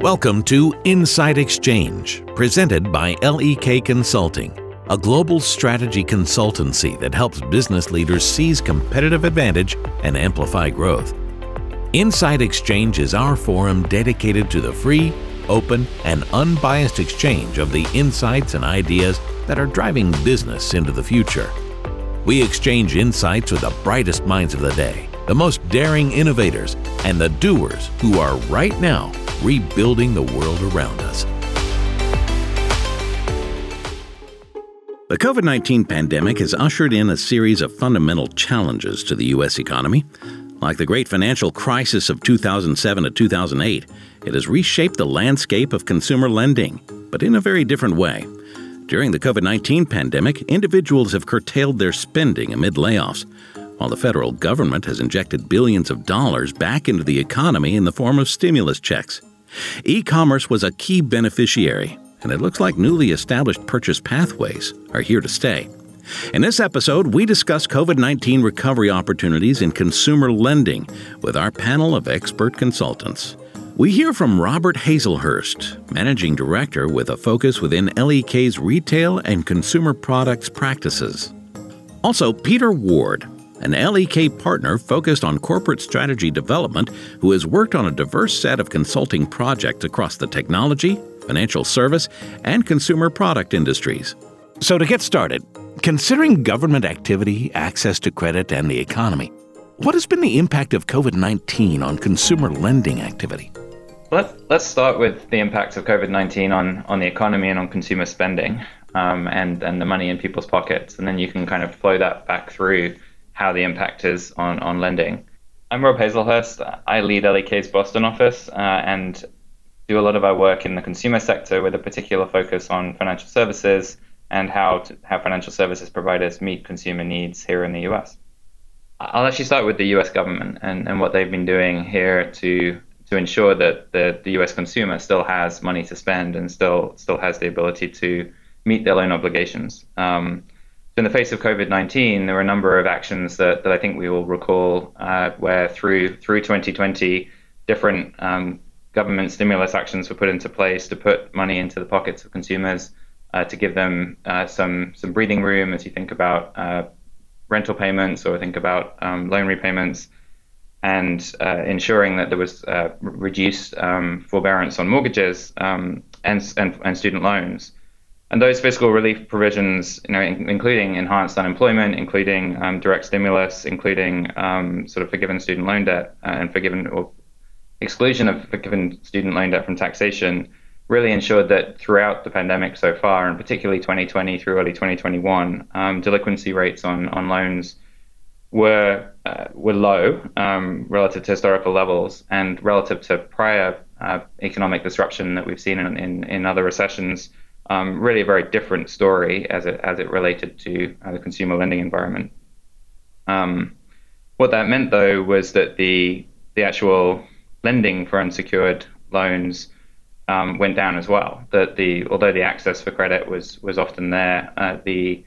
Welcome to Inside Exchange, presented by LEK Consulting, a global strategy consultancy that helps business leaders seize competitive advantage and amplify growth. Inside Exchange is our forum dedicated to the free, open, and unbiased exchange of the insights and ideas that are driving business into the future. We exchange insights with the brightest minds of the day, the most daring innovators, and the doers who are right now rebuilding the world around us. The COVID 19 pandemic has ushered in a series of fundamental challenges to the U.S. economy. Like the great financial crisis of 2007 to 2008, it has reshaped the landscape of consumer lending, but in a very different way. During the COVID 19 pandemic, individuals have curtailed their spending amid layoffs, while the federal government has injected billions of dollars back into the economy in the form of stimulus checks. E commerce was a key beneficiary, and it looks like newly established purchase pathways are here to stay. In this episode, we discuss COVID 19 recovery opportunities in consumer lending with our panel of expert consultants. We hear from Robert Haslehurst, Managing Director with a focus within LEK's retail and consumer products practices. Also, Peter Ward, an LEK partner focused on corporate strategy development who has worked on a diverse set of consulting projects across the technology, financial service, and consumer product industries. So, to get started, considering government activity, access to credit, and the economy, what has been the impact of COVID 19 on consumer lending activity? Let's, let's start with the impacts of COVID 19 on, on the economy and on consumer spending um, and, and the money in people's pockets. And then you can kind of flow that back through how the impact is on, on lending. I'm Rob Haslehurst. I lead LEK's Boston office uh, and do a lot of our work in the consumer sector with a particular focus on financial services and how, to, how financial services providers meet consumer needs here in the US. I'll actually start with the US government and, and what they've been doing here to to ensure that the, the US consumer still has money to spend and still still has the ability to meet their loan obligations. Um, in the face of COVID 19, there were a number of actions that, that I think we will recall uh, where through through 2020, different um, government stimulus actions were put into place to put money into the pockets of consumers, uh, to give them uh, some some breathing room as you think about uh, rental payments or think about um, loan repayments, and uh, ensuring that there was uh, reduced um, forbearance on mortgages um, and, and and student loans. And those fiscal relief provisions, you know, in, including enhanced unemployment, including um, direct stimulus, including um, sort of forgiven student loan debt uh, and forgiven or exclusion of forgiven student loan debt from taxation, really ensured that throughout the pandemic so far, and particularly 2020 through early 2021, um, delinquency rates on on loans were uh, were low um, relative to historical levels and relative to prior uh, economic disruption that we've seen in, in, in other recessions um, really a very different story as it as it related to uh, the consumer lending environment. Um, what that meant, though, was that the the actual lending for unsecured loans um, went down as well. That the although the access for credit was was often there, uh, the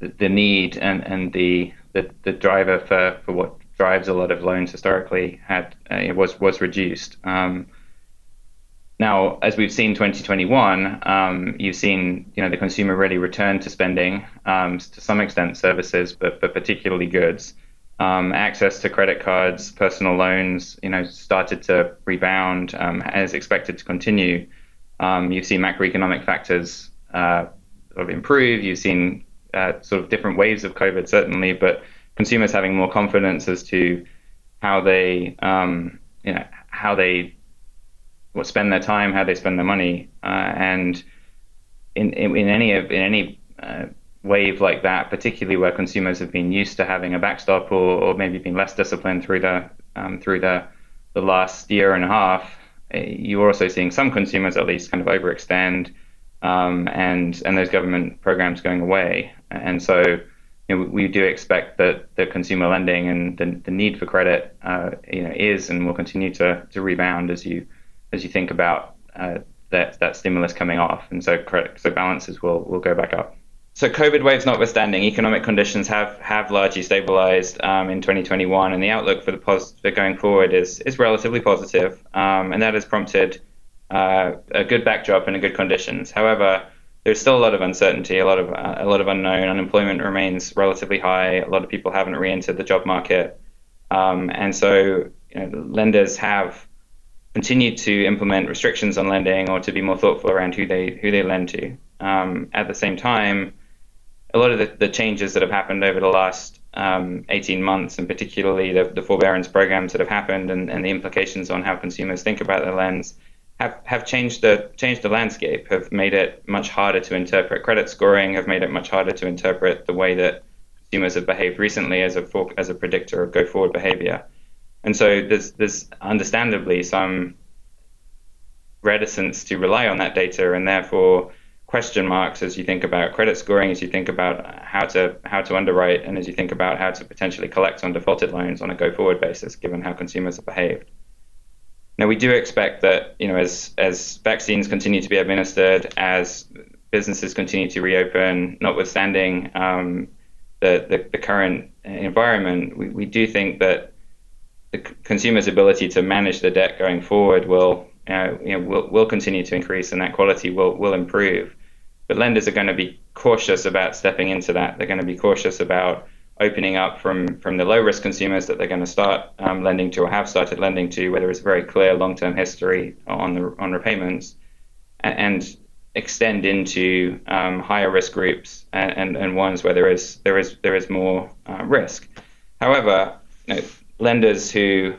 the need and and the the, the driver for, for what drives a lot of loans historically had uh, was was reduced. Um, now, as we've seen 2021, um, you've seen you know the consumer really return to spending um, to some extent services, but, but particularly goods. Um, access to credit cards, personal loans, you know, started to rebound um, as expected to continue. Um, you've seen macroeconomic factors uh, sort of improve. You've seen uh, sort of different waves of COVID, certainly, but consumers having more confidence as to how they, um, you know, how they what spend their time, how they spend their money, uh, and in, in, in any of in any uh, wave like that, particularly where consumers have been used to having a backstop or, or maybe been less disciplined through the um, through the the last year and a half, eh, you're also seeing some consumers at least kind of overextend, um, and and those government programs going away, and so. You know, we do expect that the consumer lending and the, the need for credit, uh, you know, is and will continue to, to rebound as you as you think about uh, that that stimulus coming off, and so so balances will will go back up. So COVID waves notwithstanding, economic conditions have have largely stabilized um, in 2021, and the outlook for the pos- for going forward is is relatively positive, um, and that has prompted uh, a good backdrop and a good conditions. However, there's still a lot of uncertainty, a lot of uh, a lot of unknown. Unemployment remains relatively high. A lot of people haven't re-entered the job market, um, and so you know, lenders have continued to implement restrictions on lending or to be more thoughtful around who they who they lend to. Um, at the same time, a lot of the, the, changes that have happened over the last um, 18 months, and particularly the, the, forbearance programs that have happened and, and, the implications on how consumers think about their lens, have, have changed the changed the landscape, have made it much harder to interpret credit scoring, have made it much harder to interpret the way that consumers have behaved recently as a as a predictor of go forward behavior. And so there's there's understandably some reticence to rely on that data, and therefore question marks as you think about credit scoring, as you think about how to how to underwrite, and as you think about how to potentially collect on defaulted loans on a go forward basis, given how consumers have behaved. Now we do expect that you know as as vaccines continue to be administered, as businesses continue to reopen, notwithstanding um, the, the, the current environment, we, we do think that the consumer's ability to manage the debt going forward will you know, will, will continue to increase and that quality will, will improve. But lenders are going to be cautious about stepping into that. They're going to be cautious about opening up from, from the low risk consumers that they're going to start um, lending to or have started lending to, where there is very clear long term history on the on repayments, and, and extend into um, higher risk groups and, and, and, ones where there is there is there is more uh, risk. However, you know, lenders who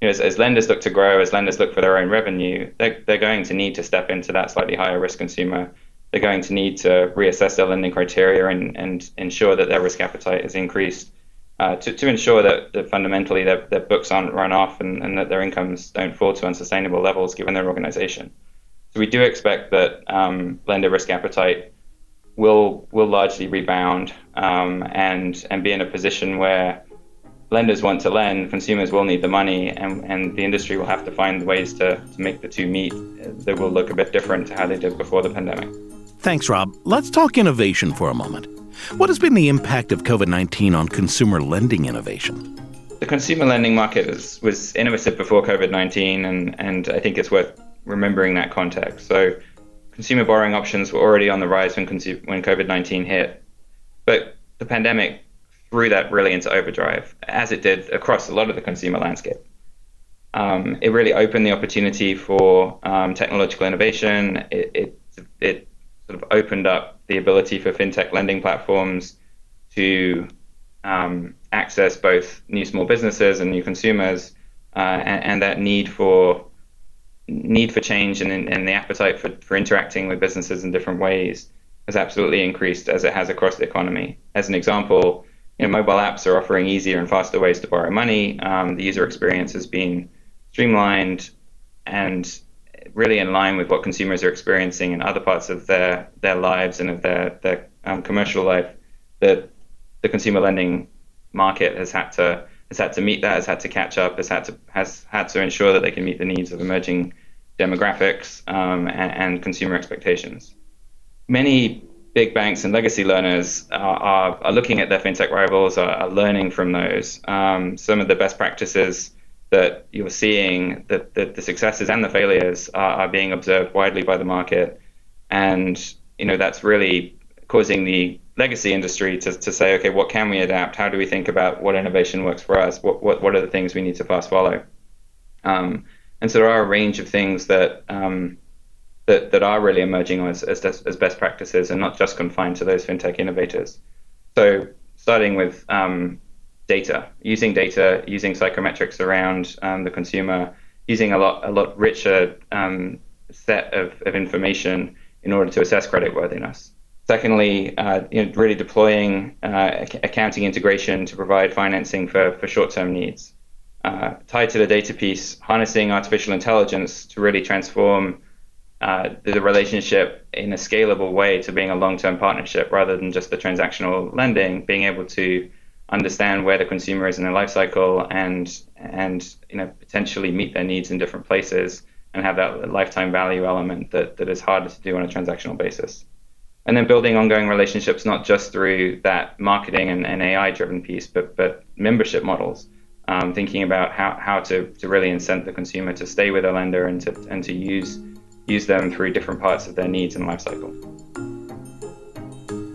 you know, as, as, lenders look to grow, as lenders look for their own revenue, they're, they're going to need to step into that slightly higher risk consumer. They're going to need to reassess their lending criteria and, and ensure that their risk appetite is increased uh, to, to ensure that, that fundamentally their, their books aren't run off and, and that their incomes don't fall to unsustainable levels given their organization. So we do expect that um, lender risk appetite will will largely rebound um, and and be in a position where lenders want to lend, consumers will need the money, and, and the industry will have to find ways to, to make the two meet that will look a bit different to how they did before the pandemic. Thanks, Rob. Let's talk innovation for a moment. What has been the impact of COVID 19 on consumer lending innovation? The consumer lending market was, was innovative before COVID 19, and, and I think it's worth remembering that context. So, consumer borrowing options were already on the rise when, when COVID 19 hit, but the pandemic threw that really into overdrive, as it did across a lot of the consumer landscape. Um, it really opened the opportunity for um, technological innovation. It, it, it sort of opened up the ability for fintech lending platforms to um, access both new small businesses and new consumers, uh, and, and, that need for need for change and, and the appetite for, for interacting with businesses in different ways has absolutely increased as it has across the economy. As an example, you know, mobile apps are offering easier and faster ways to borrow money. Um, the user experience has been streamlined and really in line with what consumers are experiencing in other parts of their, their lives and of their, their um, commercial life. The, the consumer lending market has had to has had to meet that, has had to catch up, has had to has had to ensure that they can meet the needs of emerging demographics um, and, and, consumer expectations. Many big banks and legacy learners are, are, are looking at their fintech rivals, are, are learning from those. Um, some of the best practices that you're seeing, that the, the, successes and the failures are, are being observed widely by the market, and you know that's really causing the legacy industry to, to say, okay, what can we adapt? How do we think about what innovation works for us? What what, what are the things we need to fast follow? Um, and so there are a range of things that um, that, that are really emerging as, as, as best practices and not just confined to those fintech innovators. So, starting with um, data, using data, using psychometrics around um, the consumer, using a lot a lot richer um, set of, of information in order to assess creditworthiness. Secondly, uh, you know, really deploying uh, accounting integration to provide financing for, for short-term needs. Uh, tied to the data piece, harnessing artificial intelligence to really transform uh, the relationship in a scalable way to being a long-term partnership rather than just the transactional lending, being able to understand where the consumer is in their life cycle and and you know potentially meet their needs in different places and have that lifetime value element that, that is harder to do on a transactional basis. And then building ongoing relationships not just through that marketing and, and AI driven piece, but but membership models um, thinking about how, how to, to really incent the consumer to stay with a lender and to, and to use, use them through different parts of their needs and life cycle.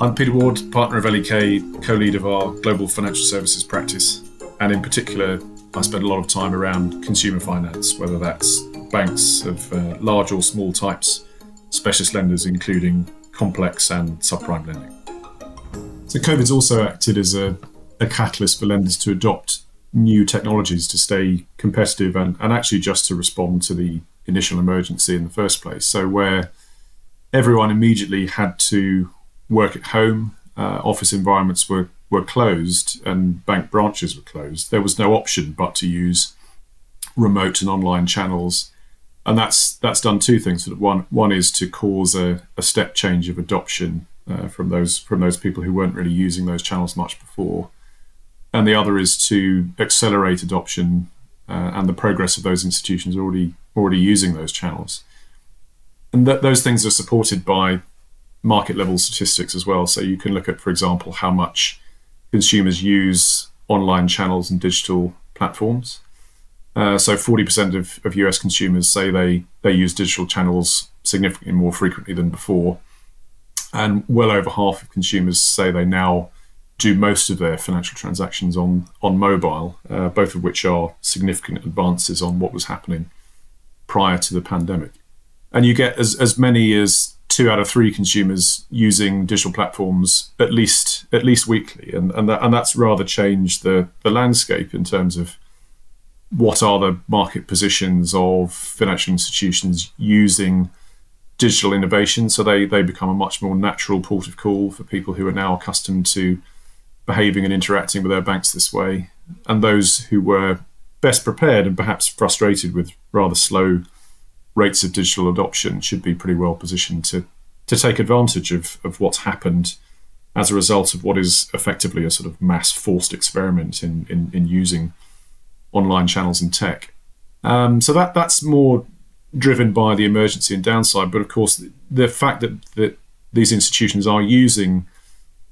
I'm Peter Ward, partner of LEK, co lead of our global financial services practice. And in particular, I spend a lot of time around consumer finance, whether that's banks of uh, large or small types, specialist lenders, including complex and subprime lending. So, COVID's also acted as a, a catalyst for lenders to adopt new technologies to stay competitive and, and actually just to respond to the initial emergency in the first place. So, where everyone immediately had to work at home, uh, office environments were, were closed, and bank branches were closed, there was no option but to use remote and online channels. And that's that's done two things. One one is to cause a, a step change of adoption uh, from those from those people who weren't really using those channels much before, and the other is to accelerate adoption uh, and the progress of those institutions already already using those channels. And th- those things are supported by market level statistics as well. So you can look at, for example, how much consumers use online channels and digital platforms. Uh, so 40% of, of US consumers say they, they use digital channels significantly more frequently than before. And well over half of consumers say they now do most of their financial transactions on on mobile, uh, both of which are significant advances on what was happening prior to the pandemic. And you get as, as many as two out of three consumers using digital platforms at least at least weekly, and and that, and that's rather changed the the landscape in terms of what are the market positions of financial institutions using digital innovation. So they they become a much more natural port of call for people who are now accustomed to behaving and interacting with their banks this way, and those who were best prepared and perhaps frustrated with rather slow rates of digital adoption should be pretty well positioned to to take advantage of, of what's happened as a result of what is effectively a sort of mass forced experiment in, in, in using online channels and tech. Um, so that that's more driven by the emergency and downside, but of course the, the fact that, that these institutions are using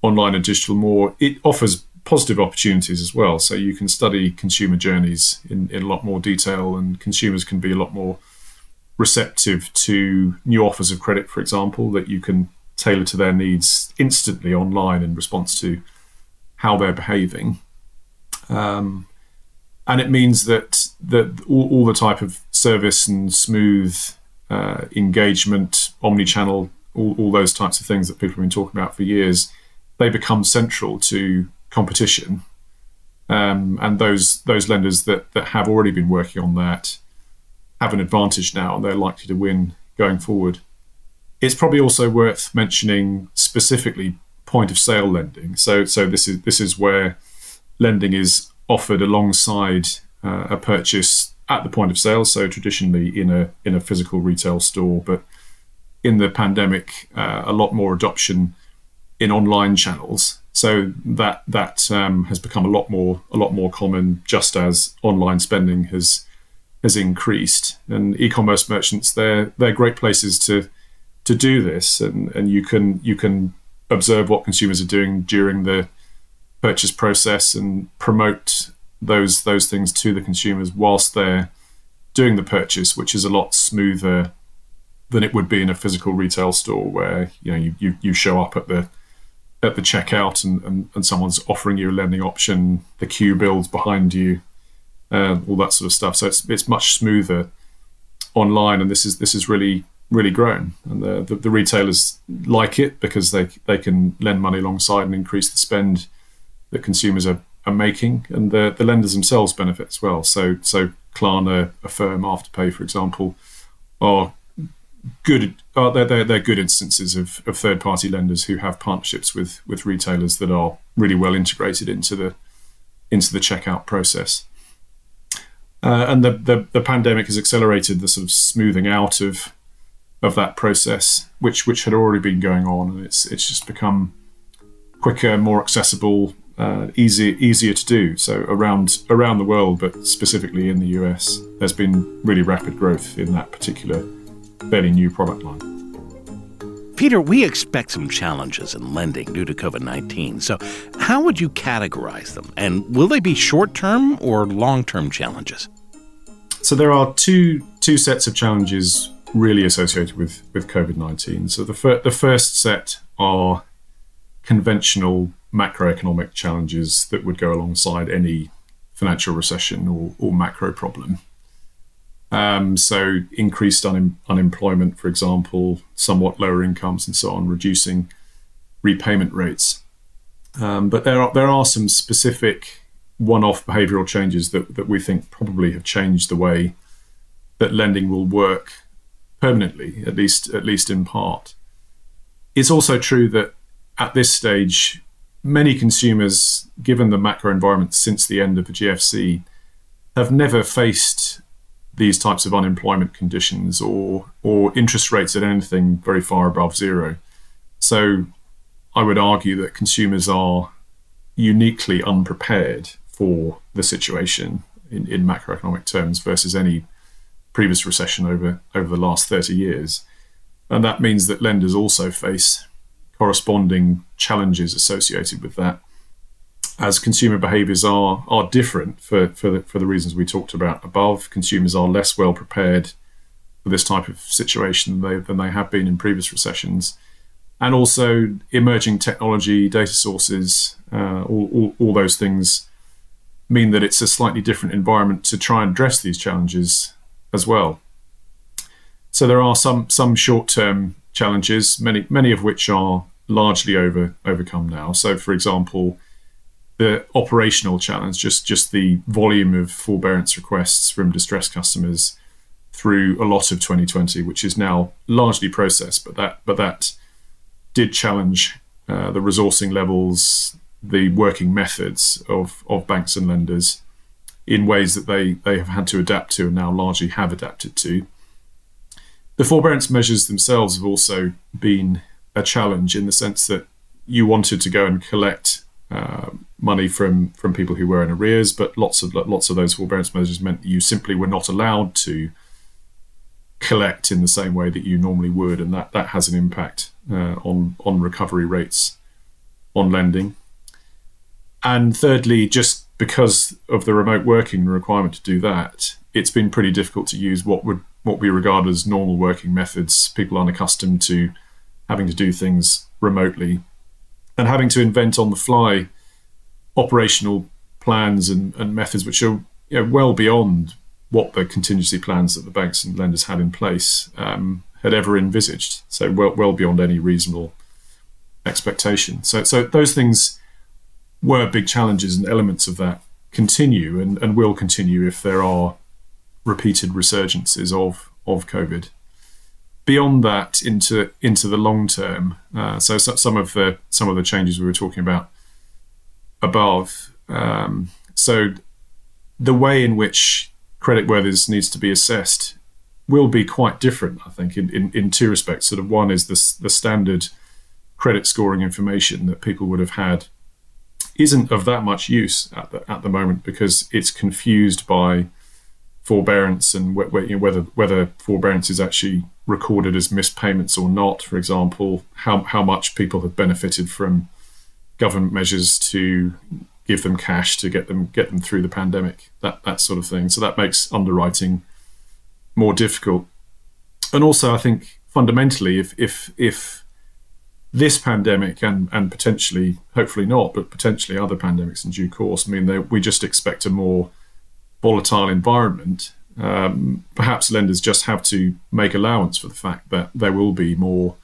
online and digital more, it offers positive opportunities as well. So you can study consumer journeys in, in a lot more detail, and consumers can be a lot more receptive to new offers of credit, for example, that you can tailor to their needs instantly online in response to how they're behaving. Um, and it means that that all, all, the type of service and smooth uh, engagement, omni-channel, all, all those types of things that people have been talking about for years they become central to competition. Um, and those those lenders that that have already been working on that have an advantage now, and they're likely to win going forward. It's probably also worth mentioning specifically point of sale lending. So so this is this is where lending is offered alongside uh, a purchase at the point of sale. So traditionally in a in a physical retail store, but in the pandemic, uh, a lot more adoption in online channels. So that that um, has become a lot more a lot more common, just as online spending has has increased. And e-commerce merchants they're they're great places to to do this, and and you can you can observe what consumers are doing during the purchase process and promote those those things to the consumers whilst they're doing the purchase, which is a lot smoother than it would be in a physical retail store where you know you, you, you show up at the at the checkout and, and, and someone's offering you a lending option, the queue builds behind you, uh, all that sort of stuff. So it's it's much smoother online, and this is this is really really grown, and the, the, the retailers like it because they they can lend money alongside and increase the spend that consumers are, are making, and the the lenders themselves benefit as well. So so Klarna, Affirm, Afterpay, for example, are good uh, they're, they're, good instances of, of third party lenders who have partnerships with with retailers that are really well integrated into the into the checkout process. Uh, and the, the, the pandemic has accelerated the sort of smoothing out of of that process which which had already been going on and it's it's just become quicker more accessible uh, easier easier to do. So around around the world but specifically in the US there's been really rapid growth in that particular fairly new product line. Peter, we expect some challenges in lending due to COVID 19. So, how would you categorize them? And will they be short term or long term challenges? So, there are two, two sets of challenges really associated with, with COVID 19. So, the, fir- the first set are conventional macroeconomic challenges that would go alongside any financial recession or, or macro problem. Um, so increased un- unemployment, for example, somewhat lower incomes and so on, reducing repayment rates. Um, but there are there are some specific one-off behavioural changes that, that we think probably have changed the way that lending will work permanently, at least at least in part. It's also true that at this stage, many consumers, given the macro environment since the end of the GFC, have never faced these types of unemployment conditions or or interest rates at anything very far above zero. So I would argue that consumers are uniquely unprepared for the situation in, in macroeconomic terms versus any previous recession over over the last 30 years. And that means that lenders also face corresponding challenges associated with that as consumer behaviors are are different for for the, for the reasons we talked about above. Consumers are less well prepared for this type of situation than they, than they have been in previous recessions, and also emerging technology, data sources, uh, all, all, all those things mean that it's a slightly different environment to try and address these challenges as well. So there are some some short term challenges, many many of which are largely over overcome now. So, for example the operational challenge, just just the volume of forbearance requests from distressed customers through a lot of 2020, which is now largely processed, but that but that did challenge uh, the resourcing levels, the working methods of of banks and lenders in ways that they they have had to adapt to and now largely have adapted to. The forbearance measures themselves have also been a challenge in the sense that you wanted to go and collect uh, money from from people who were in arrears, but lots of lots of those forbearance measures meant you simply were not allowed to collect in the same way that you normally would, and that that has an impact uh, on on recovery rates on lending. And thirdly, just because of the remote working requirement to do that, it's been pretty difficult to use what would what we regard as normal working methods. People aren't accustomed to having to do things remotely and having to invent on the fly operational plans and, and methods which are you know, well beyond what the contingency plans that the banks and lenders had in place um, had ever envisaged. So well, well beyond any reasonable expectation. So, so those things were big challenges, and elements of that continue and, and will continue if there are repeated resurgences of of COVID beyond that into into the long term. Uh, so, so, some of the some of the changes we were talking about above. Um, so the way in which creditworthiness needs to be assessed will be quite different, I think, in, in, in two respects. Sort of one is the the standard credit scoring information that people would have had isn't of that much use at the at the moment because it's confused by forbearance and whether whether forbearance is actually recorded as missed payments or not. For example, how how much people have benefited from government measures to give them cash to get them get them through the pandemic. That that sort of thing. So that makes underwriting more difficult. And also, I think fundamentally, if if if this pandemic and and potentially, hopefully not, but potentially other pandemics in due course, I mean, they, we just expect a more volatile environment, um, perhaps lenders just have to make allowance for the fact that there will be more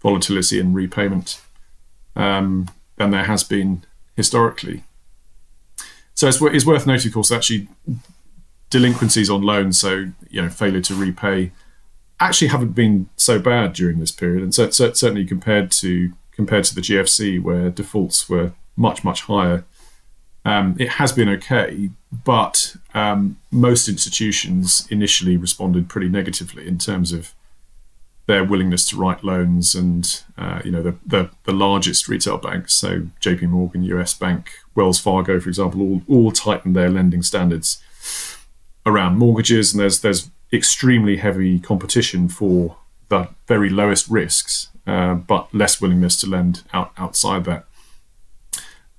volatility in repayment um, than there has been historically. So it's, it's worth noting, of course, actually delinquencies on loans, so you know failure to repay, actually haven't been so bad during this period, and so, so certainly compared to compared to the GFC, where defaults were much much higher um, it has been okay, but um, most institutions initially responded pretty negatively in terms of their willingness to write loans, and uh, you know the, the, the largest retail banks, so J.P. Morgan, U.S. Bank, Wells Fargo, for example, all all tightened their lending standards around mortgages, and there's there's extremely heavy competition for the very lowest risks uh, but less willingness to lend out, outside that.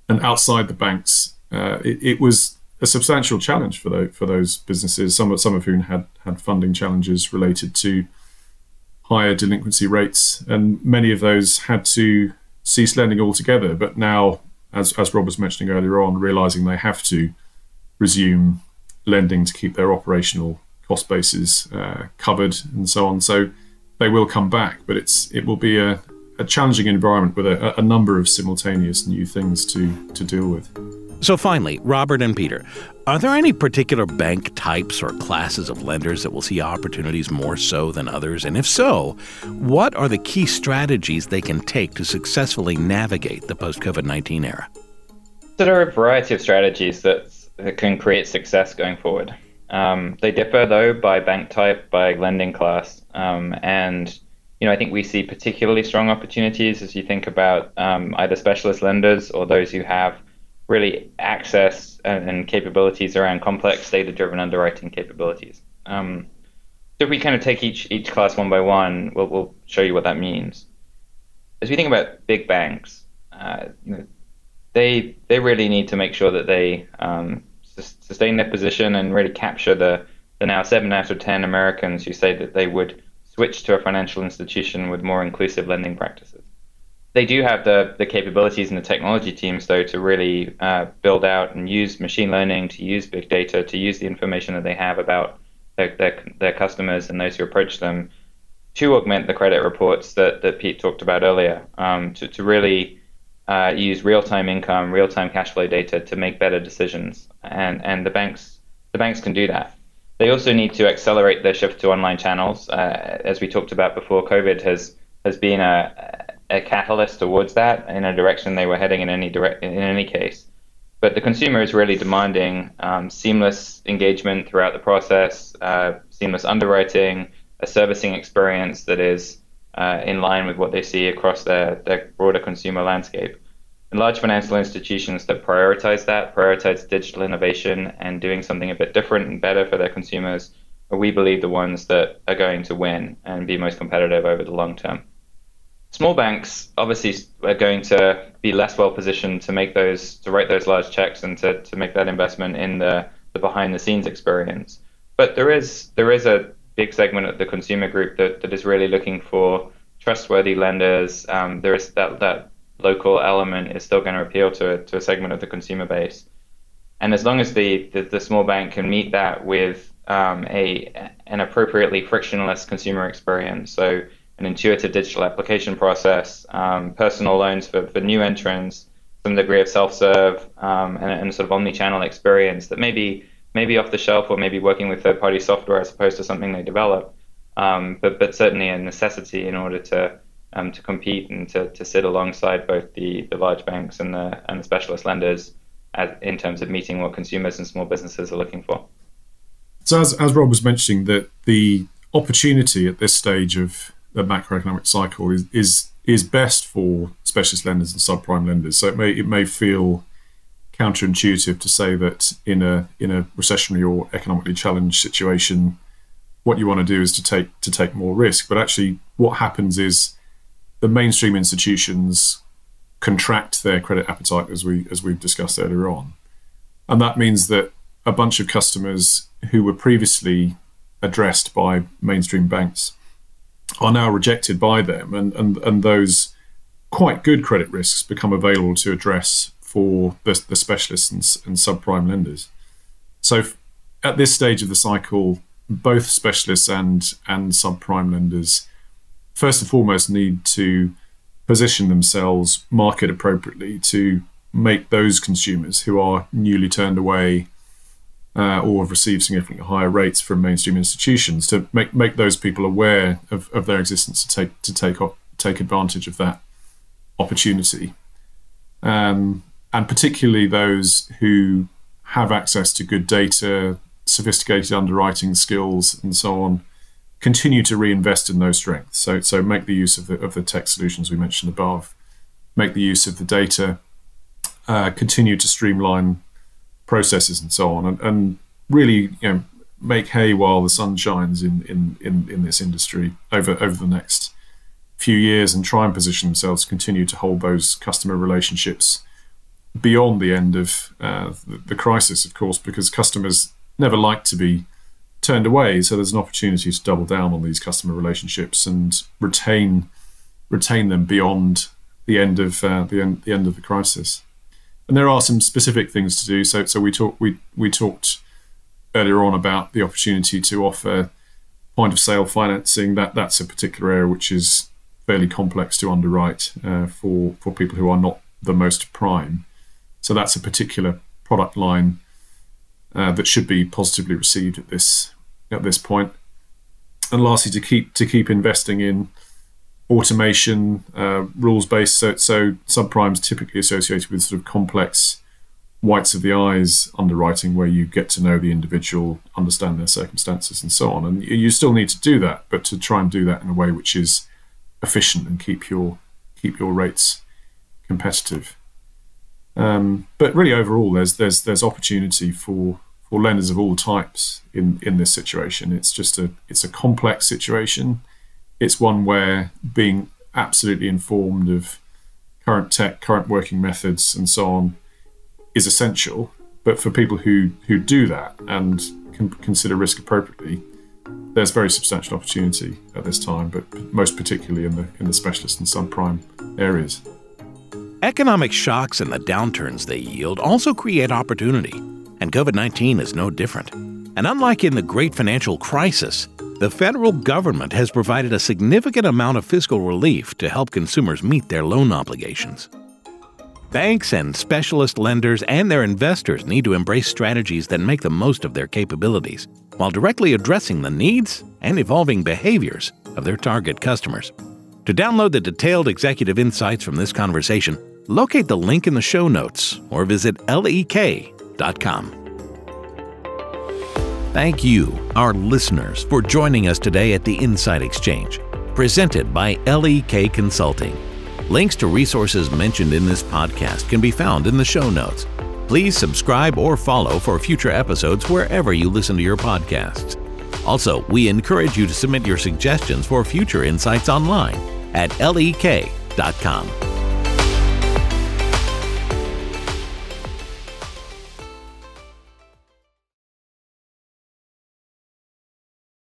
And outside the banks, uh, it, it, was a substantial challenge for those, for those businesses, some of, some of whom had, had funding challenges related to higher delinquency rates. And many of those had to cease lending altogether. But now, as, as Rob was mentioning earlier on, realizing they have to resume lending to keep their operational cost bases uh, covered and so on. So they will come back, but it's it will be a, a challenging environment with a, a number of simultaneous new things to to deal with. So finally, Robert and Peter, are there any particular bank types or classes of lenders that will see opportunities more so than others? And if so, what are the key strategies they can take to successfully navigate the post COVID 19 era? There are a variety of strategies that, that can create success going forward. Um, they differ though by bank type, by lending class, um, and you know I think we see particularly strong opportunities as you think about um, either specialist lenders or those who have really access and, and capabilities around complex data-driven underwriting capabilities. Um, so if we kind of take each each class one by one, we'll, we'll show you what that means. As we think about big banks, uh, they they really need to make sure that they um, sustain their position and really capture the, the now seven out of ten Americans who say that they would switch to a financial institution with more inclusive lending practices. They do have the, the capabilities and the technology teams, though, to really uh, build out and use machine learning, to use big data, to use the information that they have about their, their, their customers and those who approach them to augment the credit reports that, that Pete talked about earlier, um, to, to really uh, use real-time income, real-time cash flow data to make better decisions, and and the banks the banks can do that. They also need to accelerate their shift to online channels. Uh, as we talked about before, COVID has has been a a catalyst towards that in a direction they were heading in any direct in any case. But the consumer is really demanding um, seamless engagement throughout the process, uh, seamless underwriting, a servicing experience that is uh, in line with what they see across their, their broader consumer landscape. And large financial institutions that prioritize that, prioritize digital innovation and doing something a bit different and better for their consumers, are we believe the ones that are going to win and be most competitive over the long term. Small banks obviously are going to be less well positioned to make those, to write those large checks and to, to make that investment in the, the behind the scenes experience. But there is there is a big segment of the consumer group that, that is really looking for trustworthy lenders. Um, there is that that local element is still going to appeal to to a segment of the consumer base, and as long as the the, the small bank can meet that with um, a an appropriately frictionless consumer experience, so an intuitive digital application process, um, personal loans for, for new entrants, some degree of self-serve, um, and, and sort of omni-channel experience that maybe maybe off the shelf or maybe working with third party software as opposed to something they develop. Um, but, but certainly a necessity in order to um, to compete and to, to sit alongside both the, the large banks and the and the specialist lenders as, in terms of meeting what consumers and small businesses are looking for. So as, as Rob was mentioning, that the opportunity at this stage of the macroeconomic cycle is is is best for specialist lenders and subprime lenders. So it may it may feel counterintuitive to say that in a in a recessionary or economically challenged situation, what you want to do is to take to take more risk. But actually, what happens is the mainstream institutions contract their credit appetite as we as we've discussed earlier on, and that means that a bunch of customers who were previously addressed by mainstream banks are now rejected by them, and and and those quite good credit risks become available to address for the, the specialists and, and subprime lenders. So at this stage of the cycle, both specialists and and subprime lenders first and foremost need to position themselves market appropriately to make those consumers who are newly turned away uh, or have received significantly higher rates from mainstream institutions to make make those people aware of, of their existence to take to take take advantage of that opportunity. Um, and particularly those who have access to good data, sophisticated underwriting skills, and so on, continue to reinvest in those strengths. So, so make the use of the, of the tech solutions we mentioned above, make the use of the data, uh, continue to streamline processes and so on, and, and really you know, make hay while the sun shines in, in, in, in this industry over, over the next few years and try and position themselves to continue to hold those customer relationships beyond the end of uh, the, crisis, of course, because customers never like to be turned away. So there's an opportunity to double down on these customer relationships and retain retain them beyond the end of uh, the end the end of the crisis. And there are some specific things to do. So so we talked we we talked earlier on about the opportunity to offer point of sale financing. That that's a particular area which is fairly complex to underwrite uh, for for people who are not the most prime. So that's a particular product line uh, that should be positively received at this at this point. And lastly, to keep to keep investing in automation, uh, rules based. So, so subprimes typically associated with sort of complex whites of the eyes underwriting, where you get to know the individual, understand their circumstances, and so on. And you still need to do that, but to try and do that in a way which is efficient and keep your keep your rates competitive. Um, but really, overall, there's there's there's opportunity for for lenders of all types in in this situation. It's just a it's a complex situation. It's one where being absolutely informed of current tech, current working methods, and so on is essential. But for people who who do that and can consider risk appropriately, there's very substantial opportunity at this time, but most particularly in the in the specialist and subprime areas. Economic shocks and the downturns they yield also create opportunity, and COVID 19 is no different. And unlike in the great financial crisis, the federal government has provided a significant amount of fiscal relief to help consumers meet their loan obligations. Banks and specialist lenders and their investors need to embrace strategies that make the most of their capabilities while directly addressing the needs and evolving behaviors of their target customers. To download the detailed executive insights from this conversation, locate the link in the show notes or visit lek.com. Thank you, our listeners, for joining us today at the Insight Exchange, presented by LEK Consulting. Links to resources mentioned in this podcast can be found in the show notes. Please subscribe or follow for future episodes wherever you listen to your podcasts. Also, we encourage you to submit your suggestions for future insights online at lek.com.